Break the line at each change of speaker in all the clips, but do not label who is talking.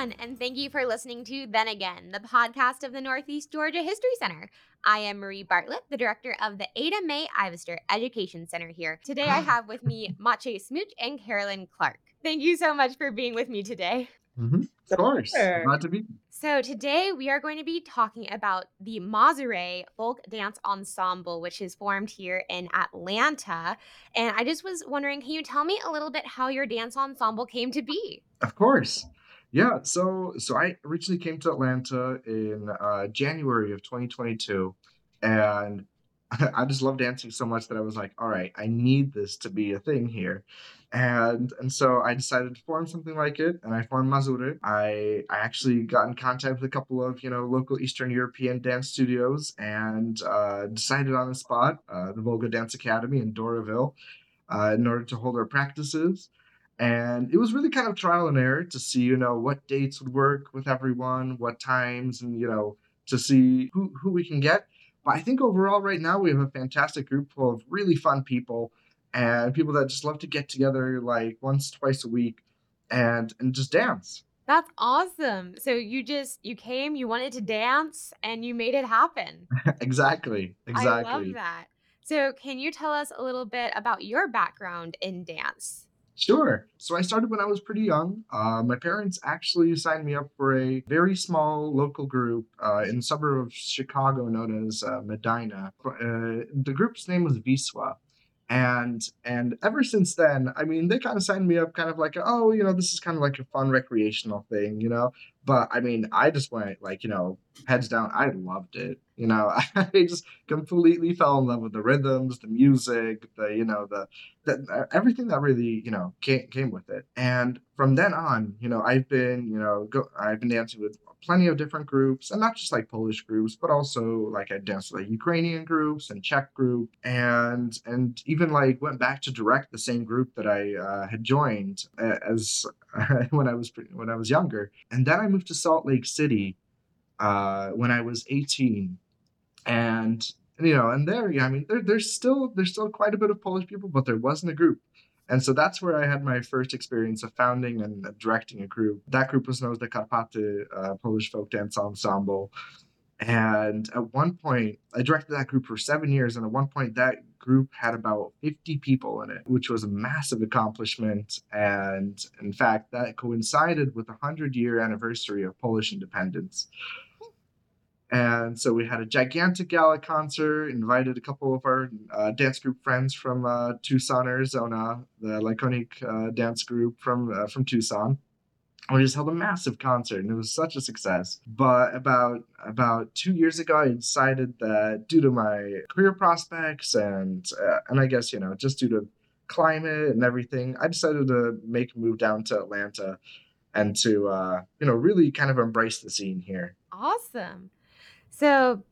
everyone, and thank you for listening to Then Again, the podcast of the Northeast Georgia History Center. I am Marie Bartlett, the director of the Ada Mae Ivester Education Center here. Today I have with me Maciej Smusz and Caroline Clark. Thank you so much for being with me today.
Mm-hmm. Of course.
Sure.
Glad to be.
So, today we are going to be talking about the Mazury Folk Dance Ensemble, which is formed here in Atlanta. And I just was wondering, can you tell me a little bit how your dance ensemble came to be?
Of course. Yeah, so so I originally came to Atlanta in uh, January of 2022, and I just love dancing so much that I was like, all right, I need this to be a thing here. And and so I decided to form something like it, and I formed Mazury. I I actually got in contact with a couple of you know local Eastern European dance studios, and uh, decided on the spot uh, the Volga Dance Academy in Doraville, uh, in order to hold our practices. And it was really kind of trial and error to see you know what dates would work with everyone, what times, and you know to see who who we can get. But I think overall, right now, we have a fantastic group full of really fun people and people that just love to get together like once, twice a week and and just dance.
That's awesome. So you just you came, you wanted to dance, and you made it happen.
exactly. Exactly.
I love that. So can you tell us a little bit about your background in dance?
Sure. So I started when I was pretty young. Uh, my parents actually signed me up for a very small local group uh, in the suburb of Chicago known as uh, Medinah. Uh, the group's name was Wisła and and ever since then i mean they kind of signed me up kind of like oh you know this is kind of like a fun recreational thing you know but i mean i just went like you know heads down i loved it you know i just completely fell in love with the rhythms the music the you know the, the everything that really you know came, came with it. And from then on you know i've been you know go, i've been dancing with plenty of different groups, and not just like Polish groups, but also like I danced with like Ukrainian groups and Czech group, and and even like went back to direct the same group that I uh, had joined as when I was when I was younger, and then I moved to Salt Lake City uh, when I was 18, and you know, and there, yeah, I mean, there, there's still there's still quite a bit of Polish people, but there wasn't a group. And so that's where I had my first experience of founding and directing a group. That group was known as the Karpaty uh, Polish Folk Dance Ensemble. And at one point, I directed that group for seven years. And at one point, that group had about 50 people in it, which was a massive accomplishment. And in fact, that coincided with the 100 year anniversary of Polish independence. And so we had a gigantic gala concert, invited a couple of our uh, dance group friends from uh, Tucson, Arizona, the Lajkonik uh, dance group from uh, from Tucson. We just held a massive concert, and it was such a success. But about about two years ago, I decided that due to my career prospects and uh, and I guess you know just due to climate and everything, I decided to make a move down to Atlanta and to uh, you know really kind of embrace the scene here.
Awesome. So,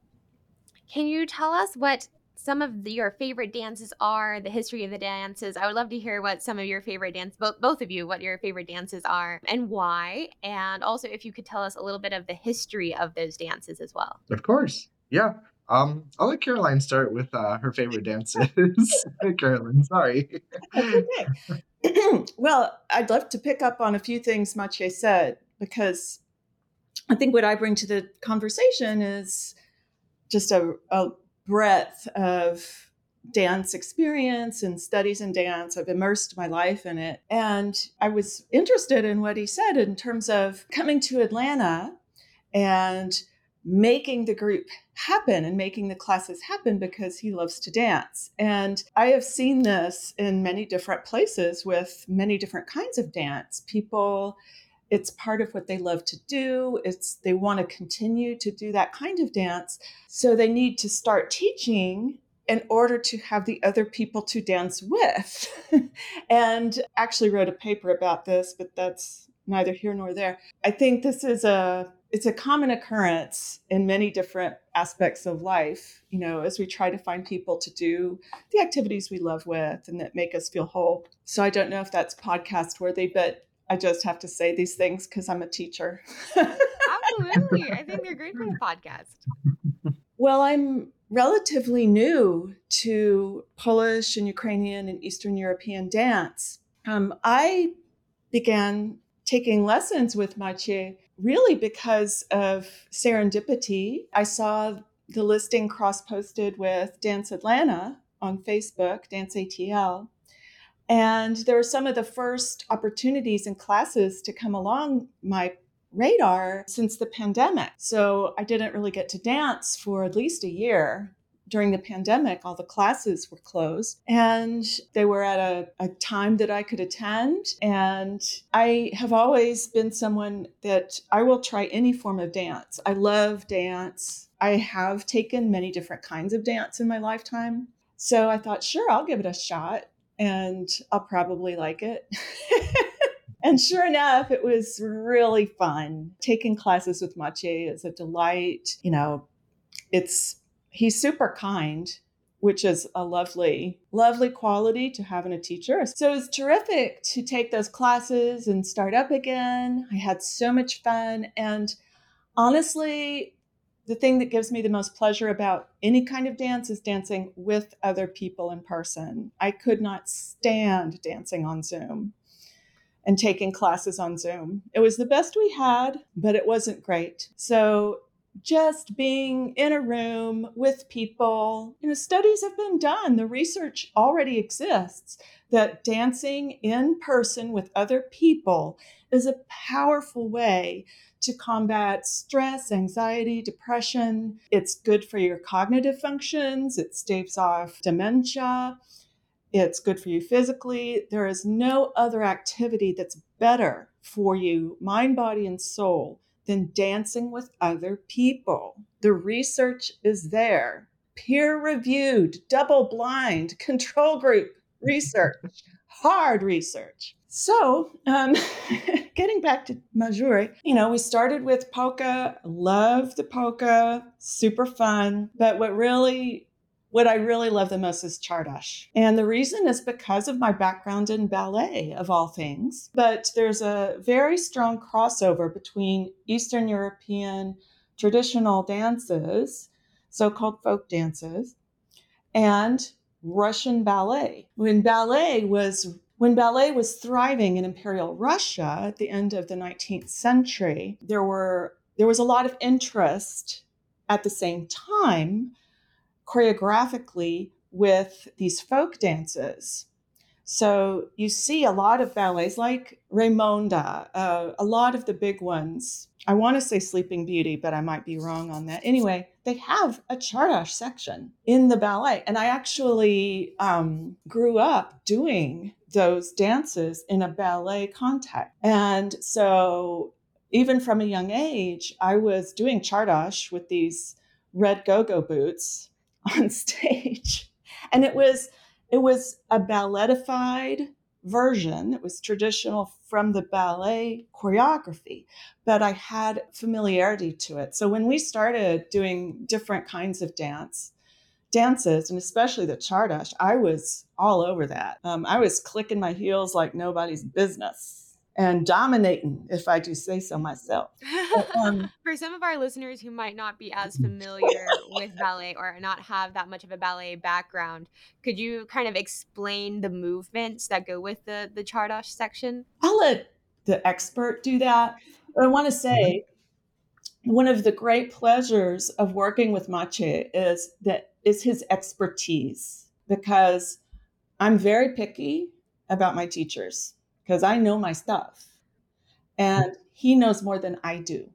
can you tell us what some of the, your favorite dances are, the history of the dances? I would love to hear what some of your favorite dance, both both of you, what your favorite dances are and why, and also if you could tell us a little bit of the history of those dances as well.
Of course, yeah. Um, I'll let Caroline start with uh, her favorite dances. Caroline, sorry.
well, I'd love to pick up on a few things Maciej said because I think what I bring to the conversation is just a, a breadth of dance experience and studies in dance. I've immersed my life in it. And I was interested in what he said in terms of coming to Atlanta and making the group happen and making the classes happen because he loves to dance. And I have seen this in many different places with many different kinds of dance. People it's part of what they love to do it's they want to continue to do that kind of dance so they need to start teaching in order to have the other people to dance with. And actually wrote a paper about this but that's neither here nor there. I think this is a it's a common occurrence in many different aspects of life you know as we try to find people to do the activities we love with and that make us feel whole. So i don't know if that's podcast worthy but I just have to say these things because I'm a teacher.
Absolutely. I think they're great for the podcast.
Well, I'm relatively new to Polish and Ukrainian and Eastern European dance. Um, I began taking lessons with Maciej really because of serendipity. I saw the listing cross posted with Dance Atlanta on Facebook, Dance ATL. And there were some of the first opportunities and classes to come along my radar since the pandemic. So I didn't really get to dance for at least a year. During the pandemic, all the classes were closed and they were at a, a time that I could attend. And I have always been someone that I will try any form of dance. I love dance. I have taken many different kinds of dance in my lifetime. So I thought, sure, I'll give it a shot and I'll probably like it. and sure enough, it was really fun. Taking classes with Maciej is a delight. You know, it's he's super kind, which is a lovely, lovely quality to have in a teacher. So it's terrific to take those classes and start up again. I had so much fun. And honestly, the thing that gives me the most pleasure about any kind of dance is dancing with other people in person. I could not stand dancing on Zoom and taking classes on Zoom. It was the best we had, but it wasn't great. So just being in a room with people, you know, studies have been done, the research already exists that dancing in person with other people is a powerful way to combat stress, anxiety, depression. It's good for your cognitive functions, it staves off dementia. It's good for you physically. There is no other activity that's better for you, mind, body, and soul, than dancing with other people. The research is there, peer reviewed, double blind, control group research, hard research. So, um, getting back to Mazury, you know, we started with polka, love the polka, super fun. But what really what I really love the most is Czardas. And the reason is because of my background in ballet, of all things. But there's a very strong crossover between Eastern European traditional dances, so called folk dances, and Russian ballet. When ballet was when ballet was thriving in Imperial Russia at the end of the 19th century, there were there was a lot of interest at the same time choreographically with these folk dances. So you see a lot of ballets like Raymonda, uh, a lot of the big ones. I want to say Sleeping Beauty, but I might be wrong on that. Anyway, they have a Czardas section in the ballet. And I actually um, grew up doing those dances in a ballet context. And so even from a young age, I was doing Czardas with these red go-go boots on stage. And it was it was a balletified version. It was traditional from the ballet choreography, but I had familiarity to it. So when we started doing different kinds of dance, dances, and especially the Czardas, I was all over that. Um, I was clicking my heels like nobody's business and dominating, if I do say so myself.
But, um, For some of our listeners who might not be as familiar with ballet or not have that much of a ballet background, could you kind of explain the movements that go with the the Czardas section?
I'll let the expert do that. But I want to say one of the great pleasures of working with Maciej is that is his expertise because I'm very picky about my teachers because I know my stuff. And he knows more than I do,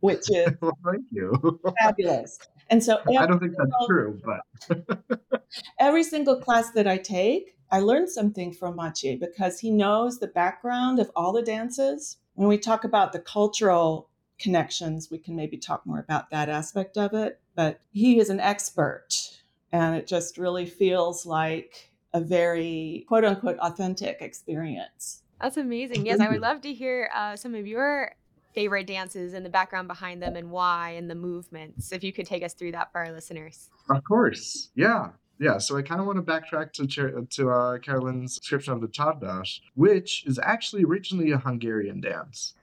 which is
well, thank you.
fabulous. And so
I don't think that's true, but
every single class that I take, I learn something from Maciej because he knows the background of all the dances. When we talk about the cultural connections, we can maybe talk more about that aspect of it. But he is an expert, and it just really feels like a very quote unquote authentic experience.
That's amazing. Yes, I would love to hear uh, some of your favorite dances and the background behind them and why and the movements. If you could take us through that for our listeners.
Of course. Yeah. Yeah, so I kind of want to backtrack to to uh, Carolyn's description of the Czardas, which is actually originally a Hungarian dance.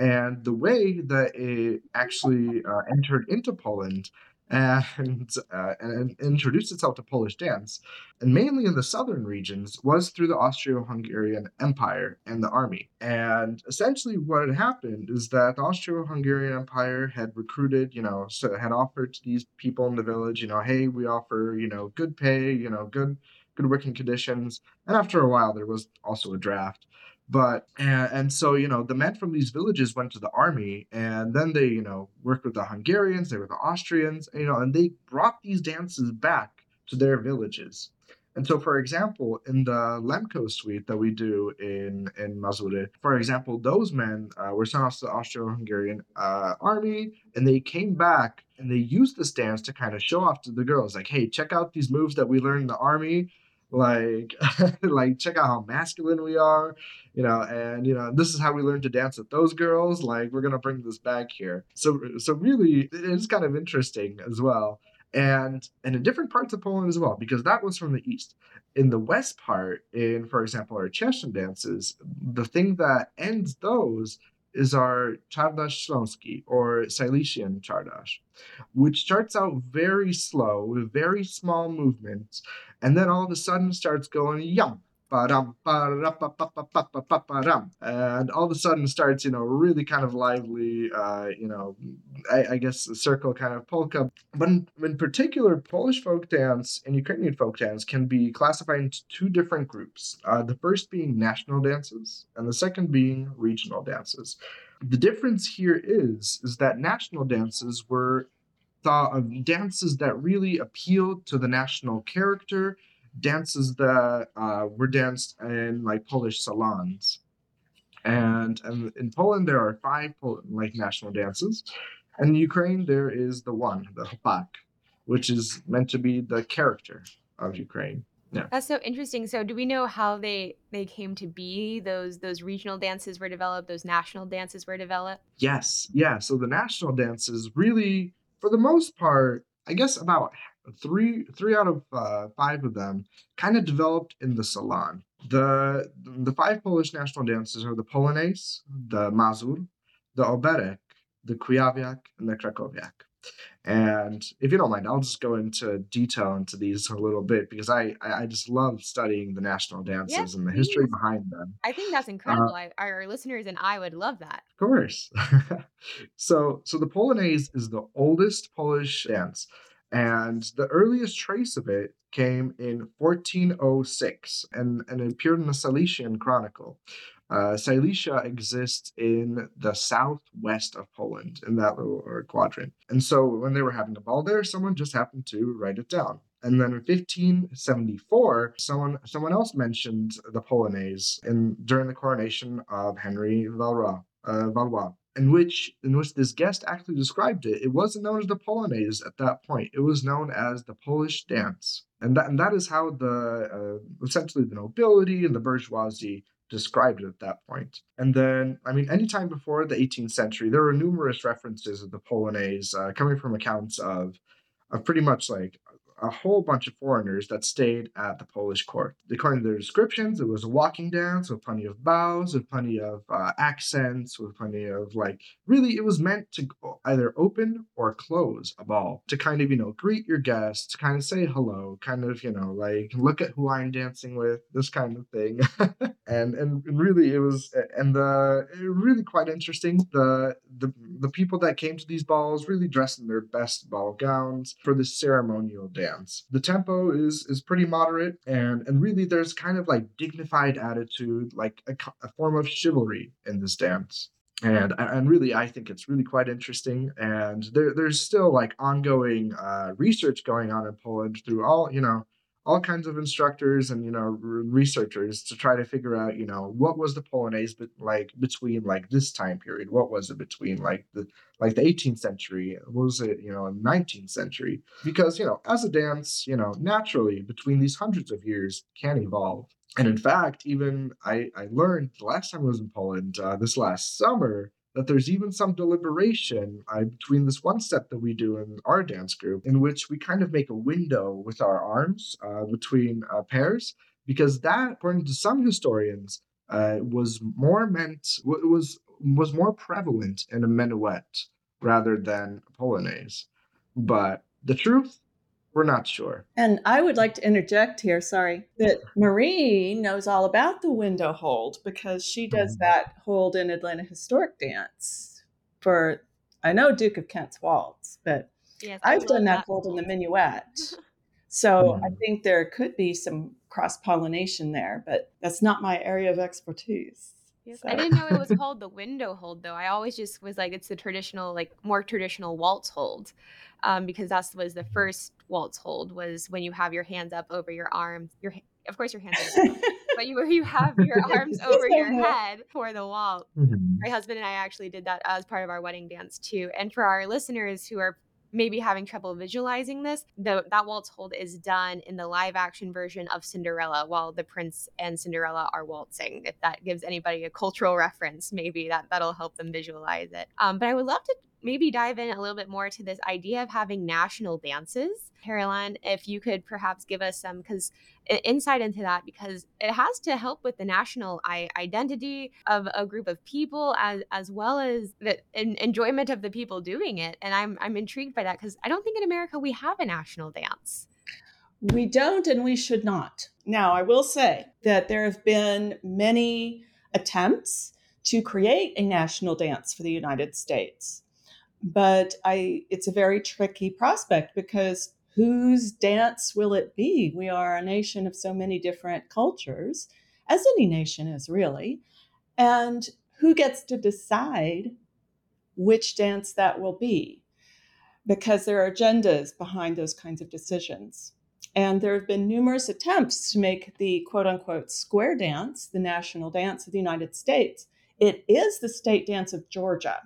And the way that it actually uh, entered into Poland and, uh, and introduced itself to Polish dance, and mainly in the southern regions, was through the Austro-Hungarian Empire and the army. And essentially, what had happened is that the Austro-Hungarian Empire had recruited, you know, so had offered to these people in the village, you know, hey, we offer, you know, good pay, you know, good good working conditions. And after a while, there was also a draft but and, and, so you know the men from these villages went to the army and then they you know worked with the hungarians they were the austrians you know and they brought these dances back to their villages. And so for example in the lemko suite that we do in in Mazury for example those men uh, were sent off to the austro-hungarian uh, army and they came back and they used this dance to kind of show off to the girls like hey check out these moves that we learned in the army like like check out how masculine we are you know and you know this is how we learn to dance with those girls like we're gonna bring this back here. So so really it's kind of interesting as well and and in different parts of poland as well because that was from the east. In the west part in for example our Cieszyn dances the thing that ends those is our Czardasz Śląski or Silesian Czardasz, which starts out very slow with very small movements and then all of a sudden starts going yum. And all of a sudden starts, you know, really kind of lively, uh, you know, I, I guess a circle kind of polka. But in, in particular, Polish folk dance and Ukrainian folk dance can be classified into two different groups. Uh, the first being national dances, and the second being regional dances. The difference here is is that national dances were thought of dances that really appealed to the national character, dances that uh, were danced in like Polish salons. And, and in Poland, there are five like national dances. And in Ukraine, there is the one, the hopak, which is meant to be the character of Ukraine. Yeah.
That's so interesting. So do we know how they they came to be? Those those regional dances were developed, those national dances were developed?
Yes. Yeah. So the national dances really for the most part, I guess about three three out of uh, five of them kind of developed in the salon. The the five Polish national dances are the Polonaise, the Mazur, the Oberek, the Kujawiak, and the Krakowiak. And if you don't mind, I'll just go into detail into these a little bit because I I just love studying the national dances yes, and the please. history behind them.
I think that's uh incredible. Uh, I, our listeners and I would love that.
Of course. so so the Polonaise is the oldest Polish dance, and the earliest trace of it came in 1406 and, and it appeared in the Silesian Chronicle. Uh, Silesia exists in the southwest of Poland, in that little quadrant. And so when they were having a ball there, someone just happened to write it down. And then in 1574, someone someone else mentioned the Polonaise in during the coronation of Henry Valois, uh, Valois in which in which this guest actually described it. It wasn't known as the Polonaise at that point. It was known as the Polish dance, and that and that is how the uh, essentially the nobility and the bourgeoisie described it at that point. And then, I mean, anytime before the 18th century, there were numerous references of the Polonaise uh, coming from accounts of, of pretty much like a whole bunch of foreigners that stayed at the Polish court. According to their descriptions, it was a walking dance with plenty of bows, with plenty of uh, accents, with plenty of like, really, it was meant to either open or close a ball to kind of, you know, greet your guests, kind of say hello, kind of, you know, like, look at who I'm dancing with, this kind of thing. and, and really, it was, and the, really quite interesting. The, the, the people that came to these balls really dressed in their best ball gowns for this ceremonial dance The tempo is is pretty moderate, and and really there's kind of like dignified attitude, like a, a form of chivalry in this dance. And and really i think it's really quite interesting and there, there's still like ongoing uh, research going on in poland through all you know all kinds of instructors and you know researchers to try to figure out you know what was the polonaise but like between like this time period? What was it between like the like the 18th century? What was it you know 19th century? Because you know as a dance you know naturally between these hundreds of years can evolve. And in fact even i i learned the last time i was in poland uh, this last summer that there's even some deliberation uh, between this one step that we do in our dance group, in which we kind of make a window with our arms uh, between uh, pairs, because that, according to some historians, uh, was more meant was was more prevalent in a minuet rather than a polonaise. But The truth, we're not sure.
And I would like to interject here, sorry, that Marie knows all about the window hold because she does
Mhm.
that hold in Atlanta Historic Dance for, I know Duke of Kent's Waltz, but
Yes, I
I've done that hold in the minuet. So I
Mhm.
think there could be some cross pollination there, but that's not my area of expertise.
Yes,
So-
I didn't know it was called the window hold though. I always just was like it's the traditional, like more traditional waltz hold, um, because that was the first waltz hold was when you have your hands up over your arms. Your of course your hands are up, but you you have your arms over your head for the waltz. My husband and I actually did that as part of our wedding dance too. And for our listeners who are maybe having trouble visualizing this, the that waltz hold is done in the live action version of Cinderella while the prince and Cinderella are waltzing. If that gives anybody a cultural reference, maybe that that'll help them visualize it. Um, but I would love to maybe dive in a little bit more to this idea of having national dances. Caroline, if you could perhaps give us some because insight into that because it has to help with the national I- identity of a group of people as as well as the en- enjoyment of the people doing it and i'm i'm intrigued by that because i don't think in america we have a national dance
We don't and we should not. Now, I will say that there have been many attempts to create a national dance for the United States. But I it's a very tricky prospect because whose dance will it be? We are a nation of so many different cultures, as any nation is really. And who gets to decide which dance that will be? Because there are agendas behind those kinds of decisions. And there have been numerous attempts to make the quote unquote square dance the national dance of the United States. It is the state dance of Georgia.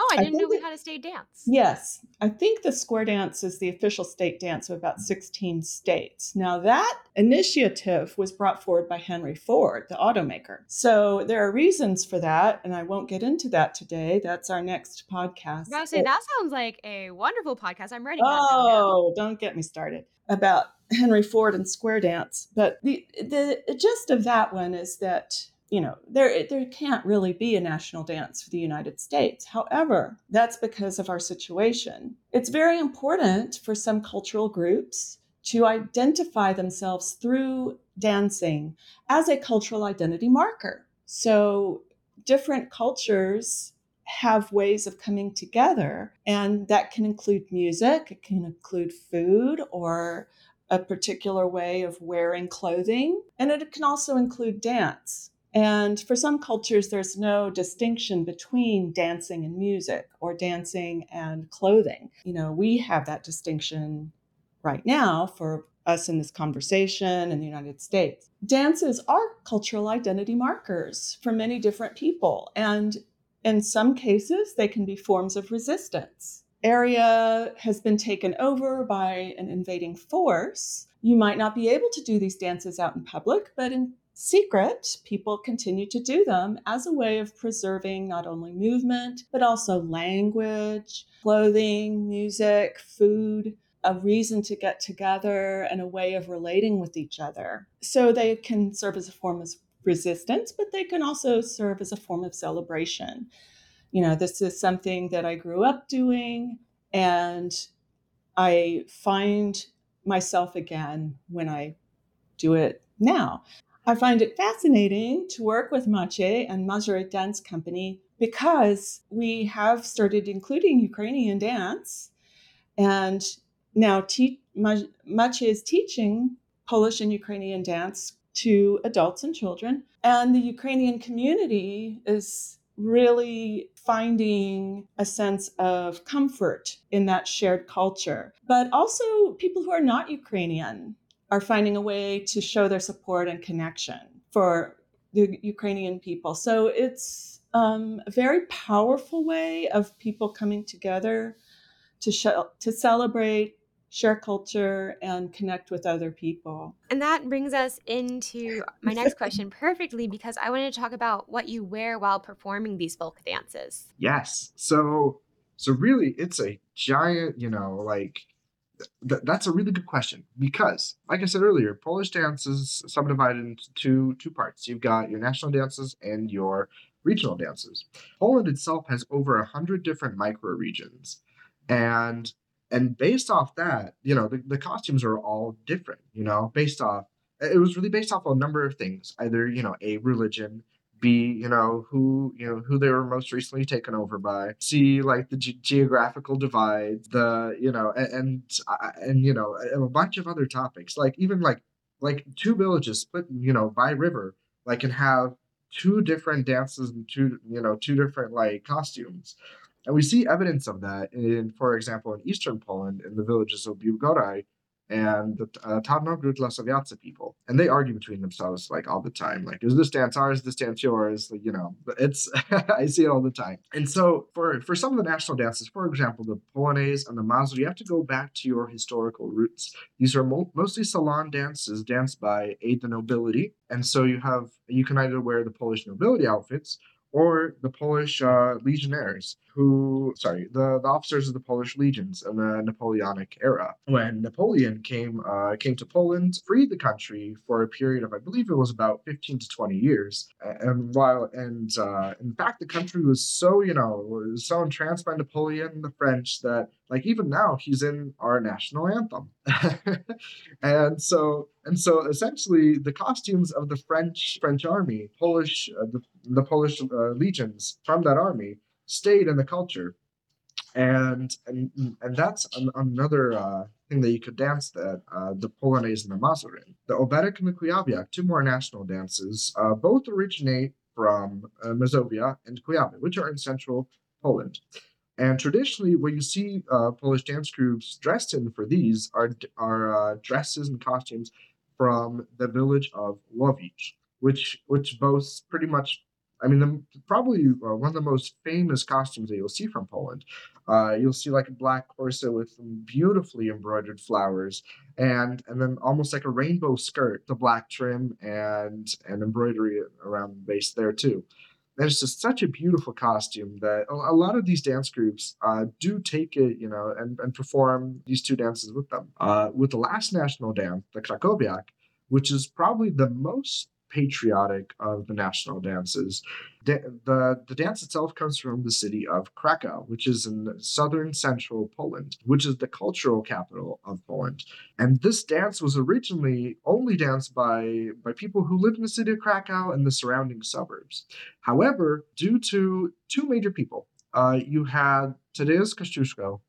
Oh i
I
didn't know we
it-
had a state dance
Yes, I think the square dance is the official state dance of about 16 states. Now, that initiative was brought forward by Henry Ford, the automaker. So there are reasons for that, and I won't get into that today. That's our next podcast.
i was say that sounds like a wonderful podcast i'm now.
Oh, don't get me started about Henry Ford and square dance. But the the gist of that one is that you know there there can't really be a national dance for the United States. However, that's because of our situation. It's very important for some cultural groups to identify themselves through dancing as a cultural identity marker. So different cultures have ways of coming together, and that can include music, it can include food, or a particular way of wearing clothing, and it can also include dance. And for some cultures, there's no distinction between dancing and music or dancing and clothing. You know, we have that distinction right now for us in this conversation in the United States. Dances are cultural identity markers for many different people. And in some cases, they can be forms of resistance. Area has been taken over by an invading force. You might not be able to do these dances out in public, but in secret, people continue to do them as a way of preserving not only movement, but also language, clothing, music, food, a reason to get together, and a way of relating with each other. So they can serve as a form of resistance, but they can also serve as a form of celebration. You know, this is something that I grew up doing, and I find myself again when I do it now. I find it fascinating to work with Maciej and Mazurek Dance Company because we have started including Ukrainian dance, and now te- Ma- Maciej is teaching Polish and Ukrainian dance to adults and children, and the Ukrainian community is really finding a sense of comfort in that shared culture. But also, people who are not Ukrainian are finding a way to show their support and connection for the Ukrainian people. So it's um, a very powerful way of people coming together to show, to celebrate, share culture, and connect with other people.
And that brings us into my next question perfectly because I wanted to talk about what you wear while performing these folk dances.
Yes. So so really it's a giant, you know, like th- that's a really good question because like I said earlier, Polish dance is subdivided into two two parts. You've got your national dances and your regional dances. Poland itself has over a hundred different micro regions. And And based off that, you know, the, the costumes are all different, you know, based off, it was really based off a number of things, either, you know, a religion, B, you know, who, you know, who they were most recently taken over by, see like the ge- geographical divide, the, you know, and, and, and, you know, a bunch of other topics, like even like, like two villages split, you know, by river, like can have two different dances and two, you know, two different like costumes. And we see evidence of that in, for example, in eastern Poland, in the villages of Biłgoraj and the uh, Tarnogród Lasowiacy people. And they argue between themselves like all the time. Like, is this dance ours? Is this dance yours? Like, you know, it's, I see it all the time. And so for, for some of the national dances, for example, the Polonaise and the Mazur, you have to go back to your historical roots. These are mo- mostly salon dances danced by aid the nobility. And so you have, you can either wear the Polish nobility outfits or the Polish uh, legionnaires, who, sorry, the, the officers of the Polish legions in the Napoleonic era. When Napoleon came uh, came to Poland, freed the country for a period of, I believe it was about 15 to 20 years. And while, and uh, in fact, the country was so, you know, so entranced by Napoleon the French that, like, even now he's in our national anthem. and so, and so essentially the costumes of the French French army, Polish, uh, the, the Polish uh, legions from that army stayed in the culture. And and and that's an, another uh, thing that you could dance that uh, the Polonaise and the Mazurin. The Oberek and the Kujawiak, two more national dances, uh, both originate from uh, Mazovia and Kujawy, which are in central Poland. And traditionally, what you see uh, Polish dance groups dressed in for these are are uh, dresses and costumes from the village of Łowicz, which which boasts pretty much I mean, the, probably uh, one of the most famous costumes that you'll see from Poland. Uh, you'll see like a black corset with beautifully embroidered flowers, and and then almost like a rainbow skirt, the black trim and and embroidery around the base there too. And it's just such a beautiful costume that a, lot of these dance groups uh, do take it, you know, and, and perform these two dances with them. Uh, with the last national dance, the Krakowiak, which is probably the most patriotic of the national dances. the, the dance itself comes from the city of Krakow, which is in southern central Poland, which is the cultural capital of Poland. And this dance was originally only danced by, by people who lived in the city of Krakow and the surrounding suburbs. However, due to two major people, uh, you had Tadeusz Kościuszko,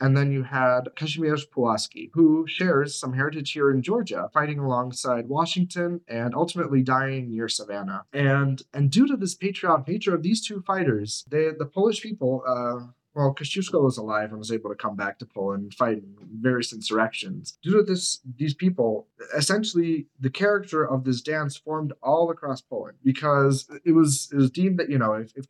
and then you had Kazimierz Pułaski, who shares some heritage here in Georgia, fighting alongside Washington and ultimately dying near Savannah. And and due to this patriotic nature of these two fighters, they, the Polish people, uh, well, Kościuszko was alive and was able to come back to Poland and fight in various insurrections. Due to this, these people, essentially, the character of this dance formed all across Poland because it was it was deemed that you know if if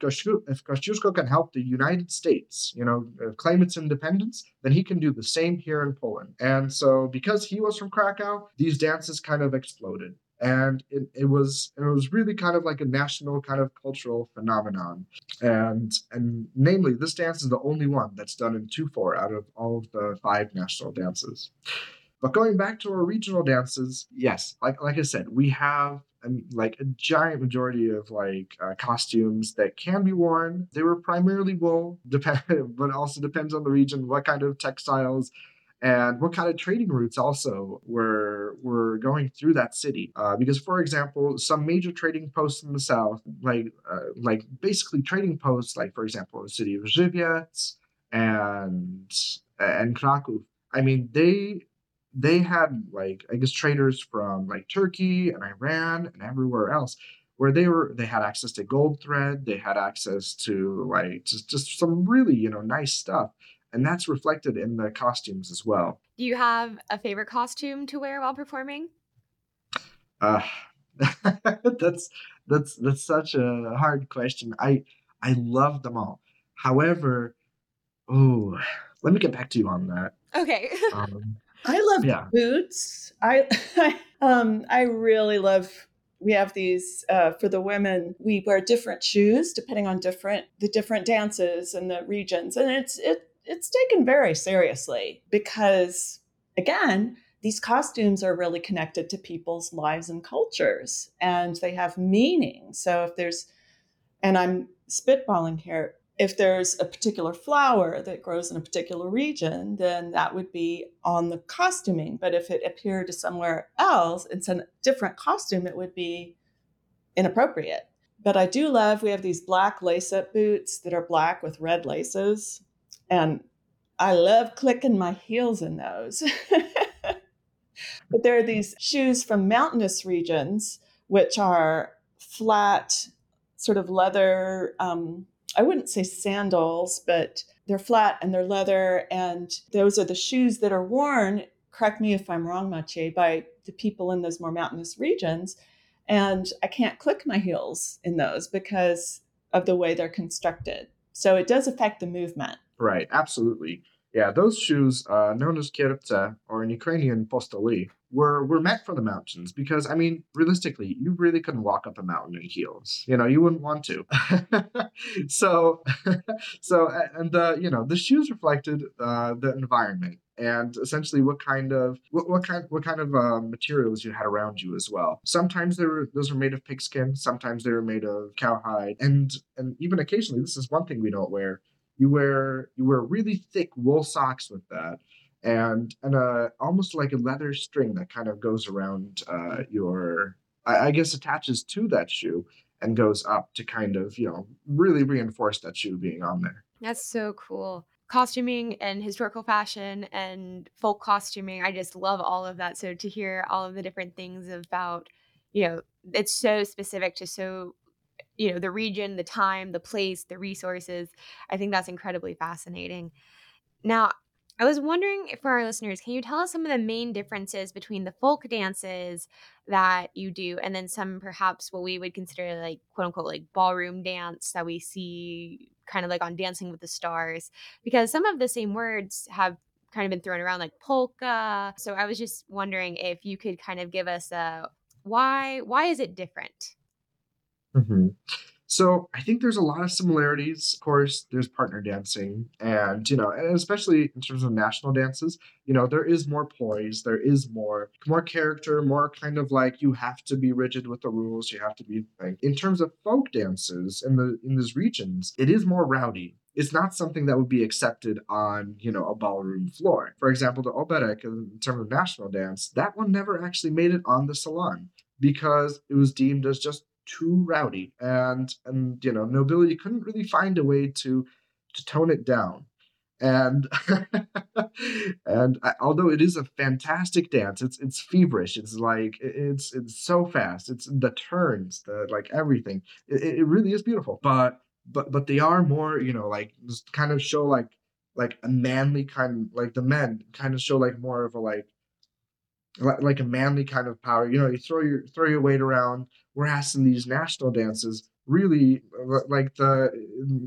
if Kościuszko can help the United States, you know, uh, claim its independence, then he can do the same here in Poland. And so, because he was from Krakow, these dances kind of exploded and it, it was it was really kind of like a national kind of cultural phenomenon. And and namely this dance is the only one that's done in 2-4 out of all of the five national dances. But going back to our regional dances yes like like i said we have um, like a giant majority of like uh, costumes that can be worn. They were primarily wool depend but also depends on the region what kind of textiles and what kind of trading routes also were were going through that city. Uh, because, for example, some major trading posts in the south, like uh, like basically trading posts, like for example, the city of Żywiec and and Kraków. I mean, they they had like I guess traders from like Turkey and Iran and everywhere else where they were they had access to gold thread they had access to like just, just some really you know nice stuff and that's reflected in the costumes as well.
Do you have a favorite costume to wear while performing?
Uh, that's that's that's such a hard question. I I love them all. However, oh, let me get back to you on that.
Okay.
Um, I love yeah. boots. I, I um I really love we have these uh, for the women we wear different shoes depending on different the different dances and the regions and it's it it's taken very seriously because again these costumes are really connected to people's lives and cultures and they have meaning so if there's and i'm spitballing here if there's a particular flower that grows in a particular region, then that would be on the costuming. But if it appeared somewhere else, it's a different costume, it would be inappropriate. But I do love we have these black lace up boots that are black with red laces. And I love clicking my heels in those. but there are these shoes from mountainous regions, which are flat, sort of leather. Um, I wouldn't say sandals, but they're flat and they're leather. And those are the shoes that are worn, correct me if I'm wrong, Maciej, by the people in those more mountainous regions. And I can't click my heels in those because of the way they're constructed. So it does affect the movement.
Right, absolutely. Yeah, those shoes, uh, known as kierpce or in Ukrainian postoli, were were meant for the mountains because I mean, realistically, you really couldn't walk up a mountain in heels. You know, you wouldn't want to. so, so and the you know the shoes reflected uh, the environment and essentially what kind of what, what kind what kind of uh, materials you had around you as well. Sometimes they were those were made of pigskin, sometimes they were made of cowhide, and and even occasionally this is one thing we don't wear. You wear you wear really thick wool socks with that, and and uh almost like a leather string that kind of goes around uh, your I, I guess attaches to that shoe and goes up to kind of you know really reinforce that shoe being on there.
That's so cool costuming and historical fashion and folk costuming. I just love all of that. So to hear all of the different things about, you know, it's so specific to so, you know, the region, the time, the place, the resources. I think that's incredibly fascinating. Now, I was wondering for our listeners, can you tell us some of the main differences between the folk dances that you do and then some perhaps what we would consider like quote unquote like ballroom dance that we see kind of like on Dancing with the Stars? Because some of the same words have kind of been thrown around like polka. So I was just wondering if you could kind of give us a why why is it different?
Mm-hmm. So I think there's a lot of similarities. Of course, there's partner dancing, and you know, and especially in terms of national dances, you know, there is more poise, there is more more character, more kind of like you have to be rigid with the rules, you have to be like in terms of folk dances in the in these regions, it is more rowdy it's not something that would be accepted on, you know, a ballroom floor. For example, the oberek in terms of national dance, that one never actually made it on the salon because it was deemed as just too rowdy, and and you know nobility couldn't really find a way to to tone it down. And and I, although it is a fantastic dance, it's it's feverish. It's like it's it's so fast. It's the turns, the like everything. It, it really is beautiful. But but but they are more you know like just kind of show like like a manly kind like the men kind of show like more of a like like a manly kind of power. You know, you throw your throw your weight around. Whereas in these national dances, really like the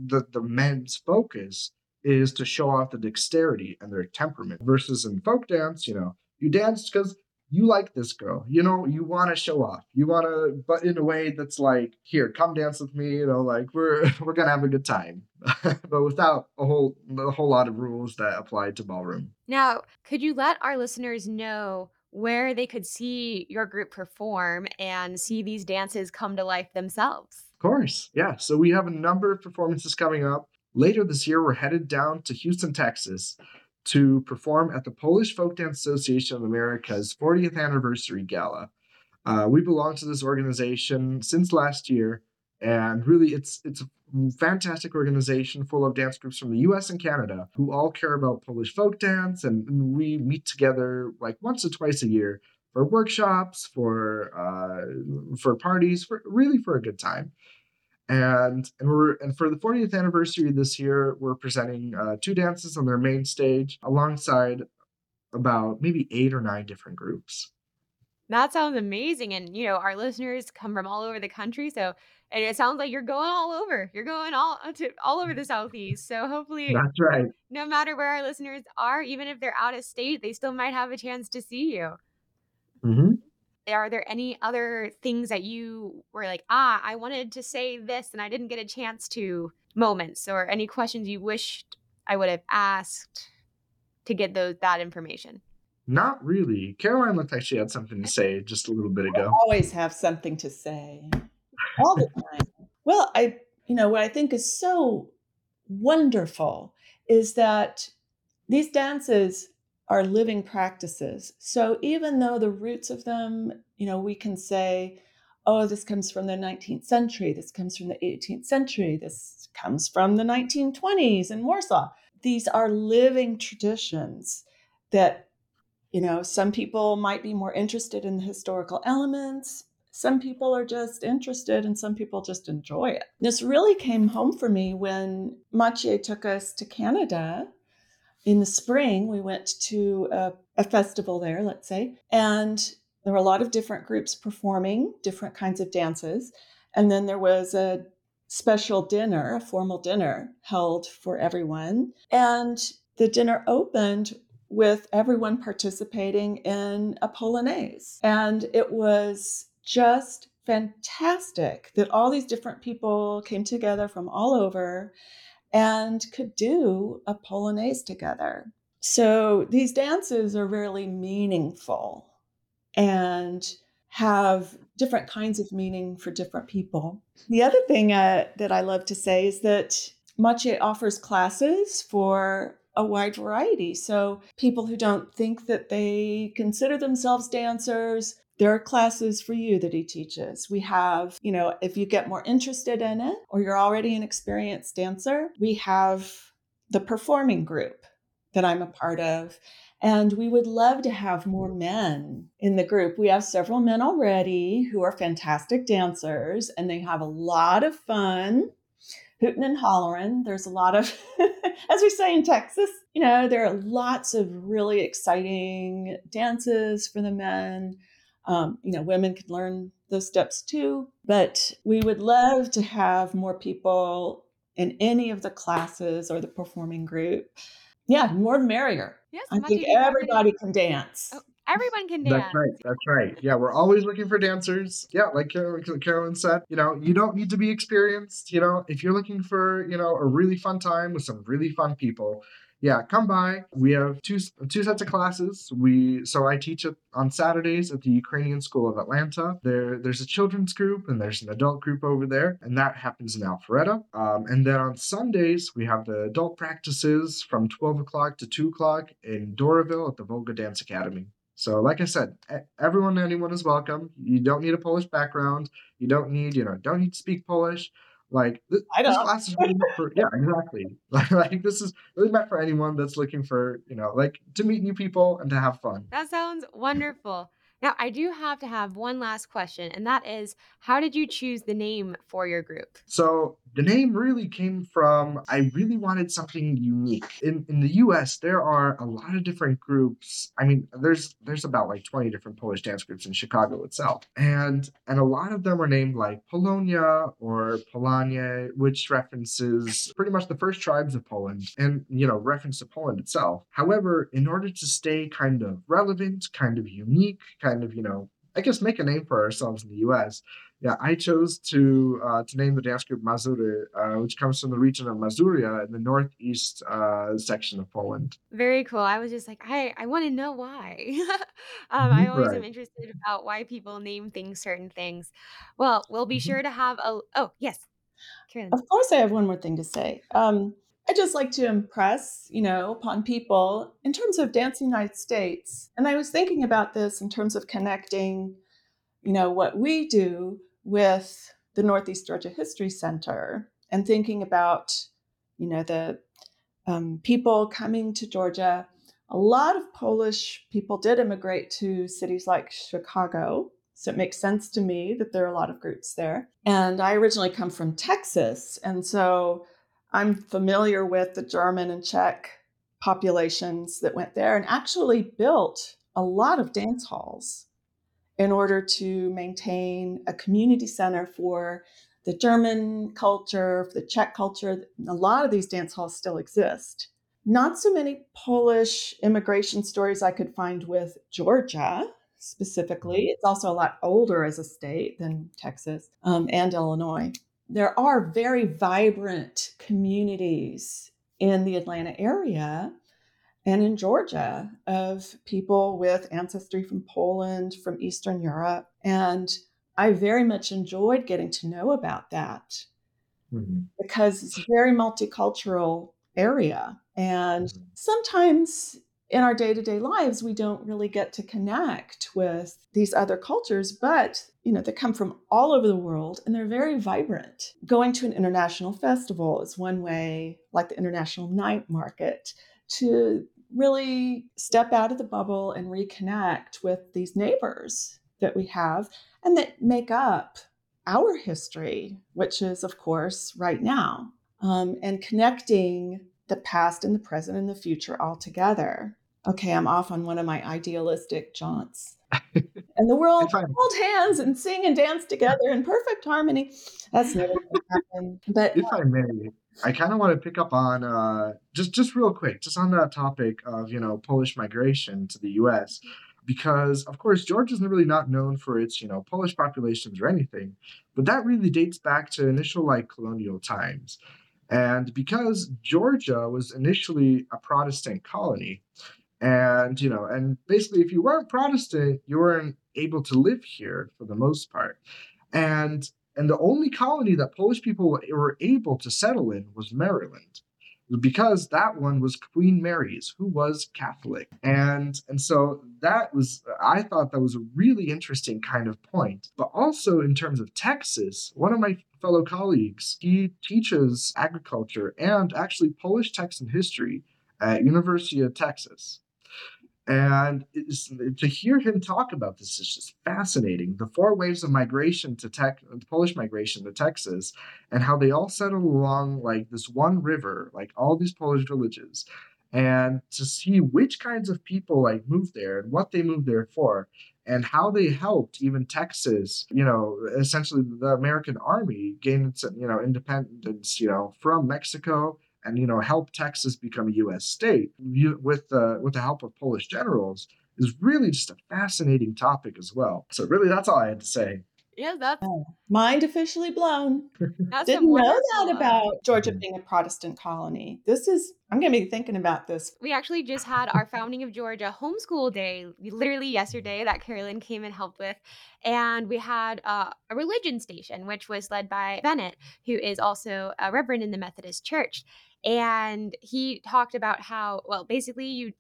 the the men's focus is to show off the dexterity and their temperament. Versus in folk dance, you know, you dance because you like this girl. You know, you want to show off. You want to, but in a way that's like, here, come dance with me. You know, like we're we're gonna have a good time, but without a whole a whole lot of rules that apply to ballroom.
Now, could you let our listeners know where they could see your group perform and see these dances come to life themselves.
Of course. Yeah. So we have a number of performances coming up. Later this year, we're headed down to Houston, Texas to perform at the Polish Folk Dance Association of America's 40th anniversary gala. Uh, we belong to this organization since last year, and really it's it's a fantastic organization full of dance groups from the US and Canada who all care about Polish folk dance. And, we meet together like once or twice a year for workshops, for uh, for parties, for really for a good time. And and we're and for the 40th anniversary this year, we're presenting uh, two dances on their main stage alongside about maybe eight or nine different groups.
That sounds amazing. And, you know, our listeners come from all over the country. So, and it sounds like you're going all over. You're going all uh, to all over the Southeast. So hopefully,
that's right.
No matter where our listeners are, even if they're out of state, they still might have a chance to see you.
Mm-hmm.
Are there any other things that you were like, ah, I wanted to say this and I didn't get a chance to moments or any questions you wished I would have asked to get those that information?
Not really. Caroline looked like she had something to say just a little bit ago.
I always have something to say. All the time. well, I you know what I think is so wonderful is that these dances are living practices. So even though the roots of them, you know, we can say, oh, this comes from the 19th century, this comes from the 18th century, this comes from the 1920s in Warsaw. These are living traditions that, you know, some people might be more interested in the historical elements. Some people are just interested and some people just enjoy it. This really came home for me when Maciej took us to Canada in the spring. We went to a, a festival there, let's say, and there were a lot of different groups performing different kinds of dances. And then there was a special dinner, a formal dinner held for everyone. And the dinner opened with everyone participating in a polonaise. And it was just fantastic that all these different people came together from all over and could do a polonaise together. So these dances are really meaningful and have different kinds of meaning for different people. The other thing uh, that I love to say is that Maciej offers classes for a wide variety. So people who don't think that they consider themselves dancers, there are classes for you that he teaches. We have, you know, if you get more interested in it or you're already an experienced dancer, we have the performing group that I'm a part of. And we would love to have more men in the group. We have several men already who are fantastic dancers and they have a lot of fun hooting and hollering. There's a lot of, as we say in Texas, you know, there are lots of really exciting dances for the men. Um, you know, women can learn those steps too, but we would love to have more people in any of the classes or the performing group yeah, more the merrier.
Yes,
I think everybody can dance.
Oh, everyone can dance.
That's right. That's right. Yeah, we're always looking for dancers. Yeah, like Carolyn, Carolyn said, you know, you don't need to be experienced. You know, if you're looking for, you know, a really fun time with some really fun people, yeah, come by. We have two two sets of classes. We so I teach on Saturdays at the Ukrainian School of Atlanta. There there's a children's group and there's an adult group over there, and that happens in Alpharetta. Um, and then on Sundays we have the adult practices from 12 o'clock to 2 o'clock in Doraville at the Volga Dance Academy. So, like I said, everyone, anyone is welcome. You don't need a Polish background. You don't need, you know, don't need to speak Polish. Like this,
I
this class is really meant for yeah, exactly. like this is really meant for anyone that's looking for you know like to meet new people and to have fun.
That sounds wonderful. Now, I do have to have one last question, and that is how did you choose the name for your group?
So the name really came from I really wanted something unique. In in the US, there are a lot of different groups. I mean, there's there's about like 20 different Polish dance groups in Chicago itself. And and a lot of them are named like Polonia or Polanie, which references pretty much the first tribes of Poland and you know, reference to Poland itself. However, in order to stay kind of relevant, kind of unique, kind of, you know, I guess make a name for ourselves in the US, yeah, I chose to uh, to name the dance group Mazury, uh, which comes from the region of Mazuria in the northeast uh, section of Poland.
Very cool. I was just like, I, I want to know why. um, I always am interested about why people name things certain things. Well, we'll be
Mhm.
sure to have a. Oh, yes, Carolyn.
Of course, I have one more thing to say. Um, I just like to impress, you know, upon people in terms of Dance United States. And I was thinking about this in terms of connecting, you know, what we do with the Northeast Georgia History Center and thinking about, you know, the um, people coming to Georgia. A lot of Polish people did immigrate to cities like Chicago. So it makes sense to me that there are a lot of groups there. And I originally come from Texas. And so I'm familiar with the German and Czech populations that went there and actually built a lot of dance halls in order to maintain a community center for the German culture, for the Czech culture. A lot of these dance halls still exist. Not so many Polish immigration stories I could find with Georgia specifically. It's also a lot older as a state than Texas um, and Illinois. There are very vibrant communities in the Atlanta area and in Georgia of people with ancestry from Poland, from Eastern Europe. And I very much enjoyed getting to know about that.
Mhm.
because it's a very multicultural area. And
Mhm.
sometimes in our day to day lives, we don't really get to connect with these other cultures, but you know, they come from all over the world and they're very vibrant. Going to an international festival is one way, like the International Night Market, to really step out of the bubble and reconnect with these neighbors that we have and that make up our history, which is, of course, right now, um, and connecting the past and the present and the future all together. Okay, I'm off on one of my idealistic jaunts. and the world hold hands and sing and dance together in perfect harmony. That's never going to happen. But
if I may, I kind of want to pick up on uh, just just real quick, just on that topic of you know Polish migration to the U.S. Because of course Georgia is really not known for its you know Polish populations or anything, but that really dates back to initial like colonial times, and because Georgia was initially a Protestant colony, and you know, and basically if you weren't Protestant, you weren't able to live here for the most part, and and the only colony that Polish people were able to settle in was Maryland because that one was Queen Mary's, who was Catholic. And and so that was I thought that was a really interesting kind of point. But also in terms of Texas, one of my fellow colleagues, he teaches agriculture and actually Polish Texan history at University of Texas. And to hear him talk about this is just fascinating. The four waves of migration to tech, Polish migration to Texas, and how they all settled along like this one river, like all these Polish villages, and to see which kinds of people like moved there and what they moved there for, and how they helped even Texas, you know, essentially the American army gain its, you know, independence, you know, from Mexico and you know help Texas become a U.S. state you, with the with the help of Polish generals is really just a fascinating topic as well. So really, that's all I had to say.
Yeah, that's
mind officially blown.
that's
Didn't know that
uh,
about Georgia
Mhm.
being a Protestant colony. This is, I'm going to be thinking about this.
We actually just had our founding of Georgia homeschool day literally yesterday that Carolyn came and helped with. And we had uh, a religion station, which was led by Bennett, who is also a reverend in the Methodist Church. And he talked about how, well, basically, you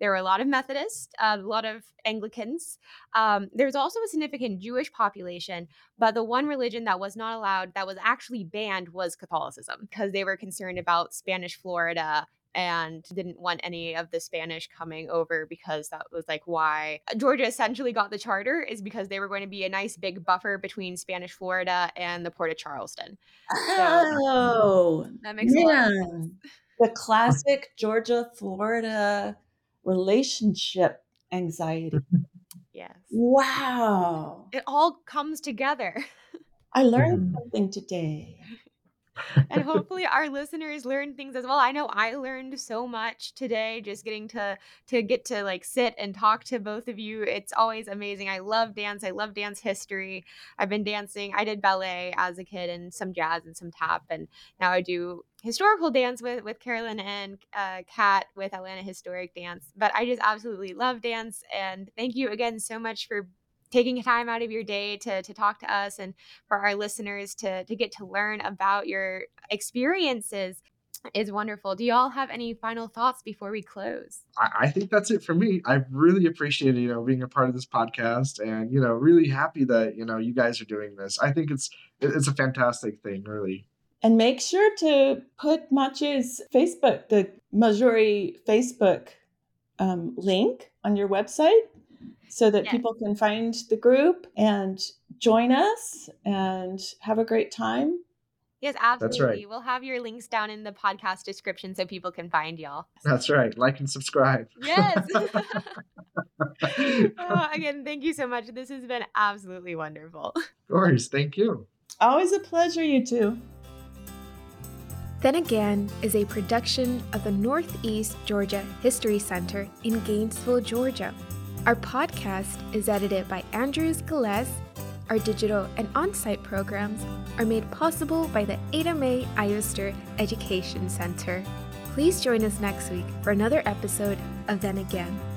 there were a lot of Methodists, a lot of Anglicans. Um, there's also a significant Jewish population, but the one religion that was not allowed, that was actually banned, was Catholicism because they were concerned about Spanish Florida and didn't want any of the Spanish coming over because that was like why Georgia essentially got the charter is because they were going to be a nice big buffer between Spanish Florida and the port of Charleston.
Oh,
That makes a lot of sense.
The classic Georgia Florida relationship anxiety.
Yes.
Wow.
It all comes together.
I learned something today.
And hopefully our listeners learn things as well. I know I learned so much today just getting to to get to like sit and talk to both of you. It's always amazing. I love dance. I love dance history. I've been dancing. I did ballet as a kid and some jazz and some tap and now I do historical dance with with Carolyn and uh Kat with Atlanta Historic Dance. But I just absolutely love dance and thank you again so much for taking time out of your day to to talk to us and for our listeners to to get to learn about your experiences is wonderful. Do y'all have any final thoughts before we close?
I, I think that's it for me. I really appreciate you know being a part of this podcast, and you know really happy that you know you guys are doing this. I think it's it's a fantastic thing, really.
And make sure to put Maciej's Facebook, the Mazury Facebook um, link on your website so that
Yes.
people can find the group and join us and have a great time.
Yes, absolutely.
That's right.
absolutely. We'll have your links down in the podcast description so people can find y'all.
That's right. Like and subscribe.
Yes. Oh, again, thank you so much. This has been absolutely wonderful.
Of course. Thank you.
Always a pleasure, you two.
Then Again is a production of the Northeast Georgia History Center in Gainesville, Georgia. Our podcast is edited by Andrew Scalez. Our digital and on site programs are made possible by the Ada Ioster Education Center. Please join us next week for another episode of Then Again.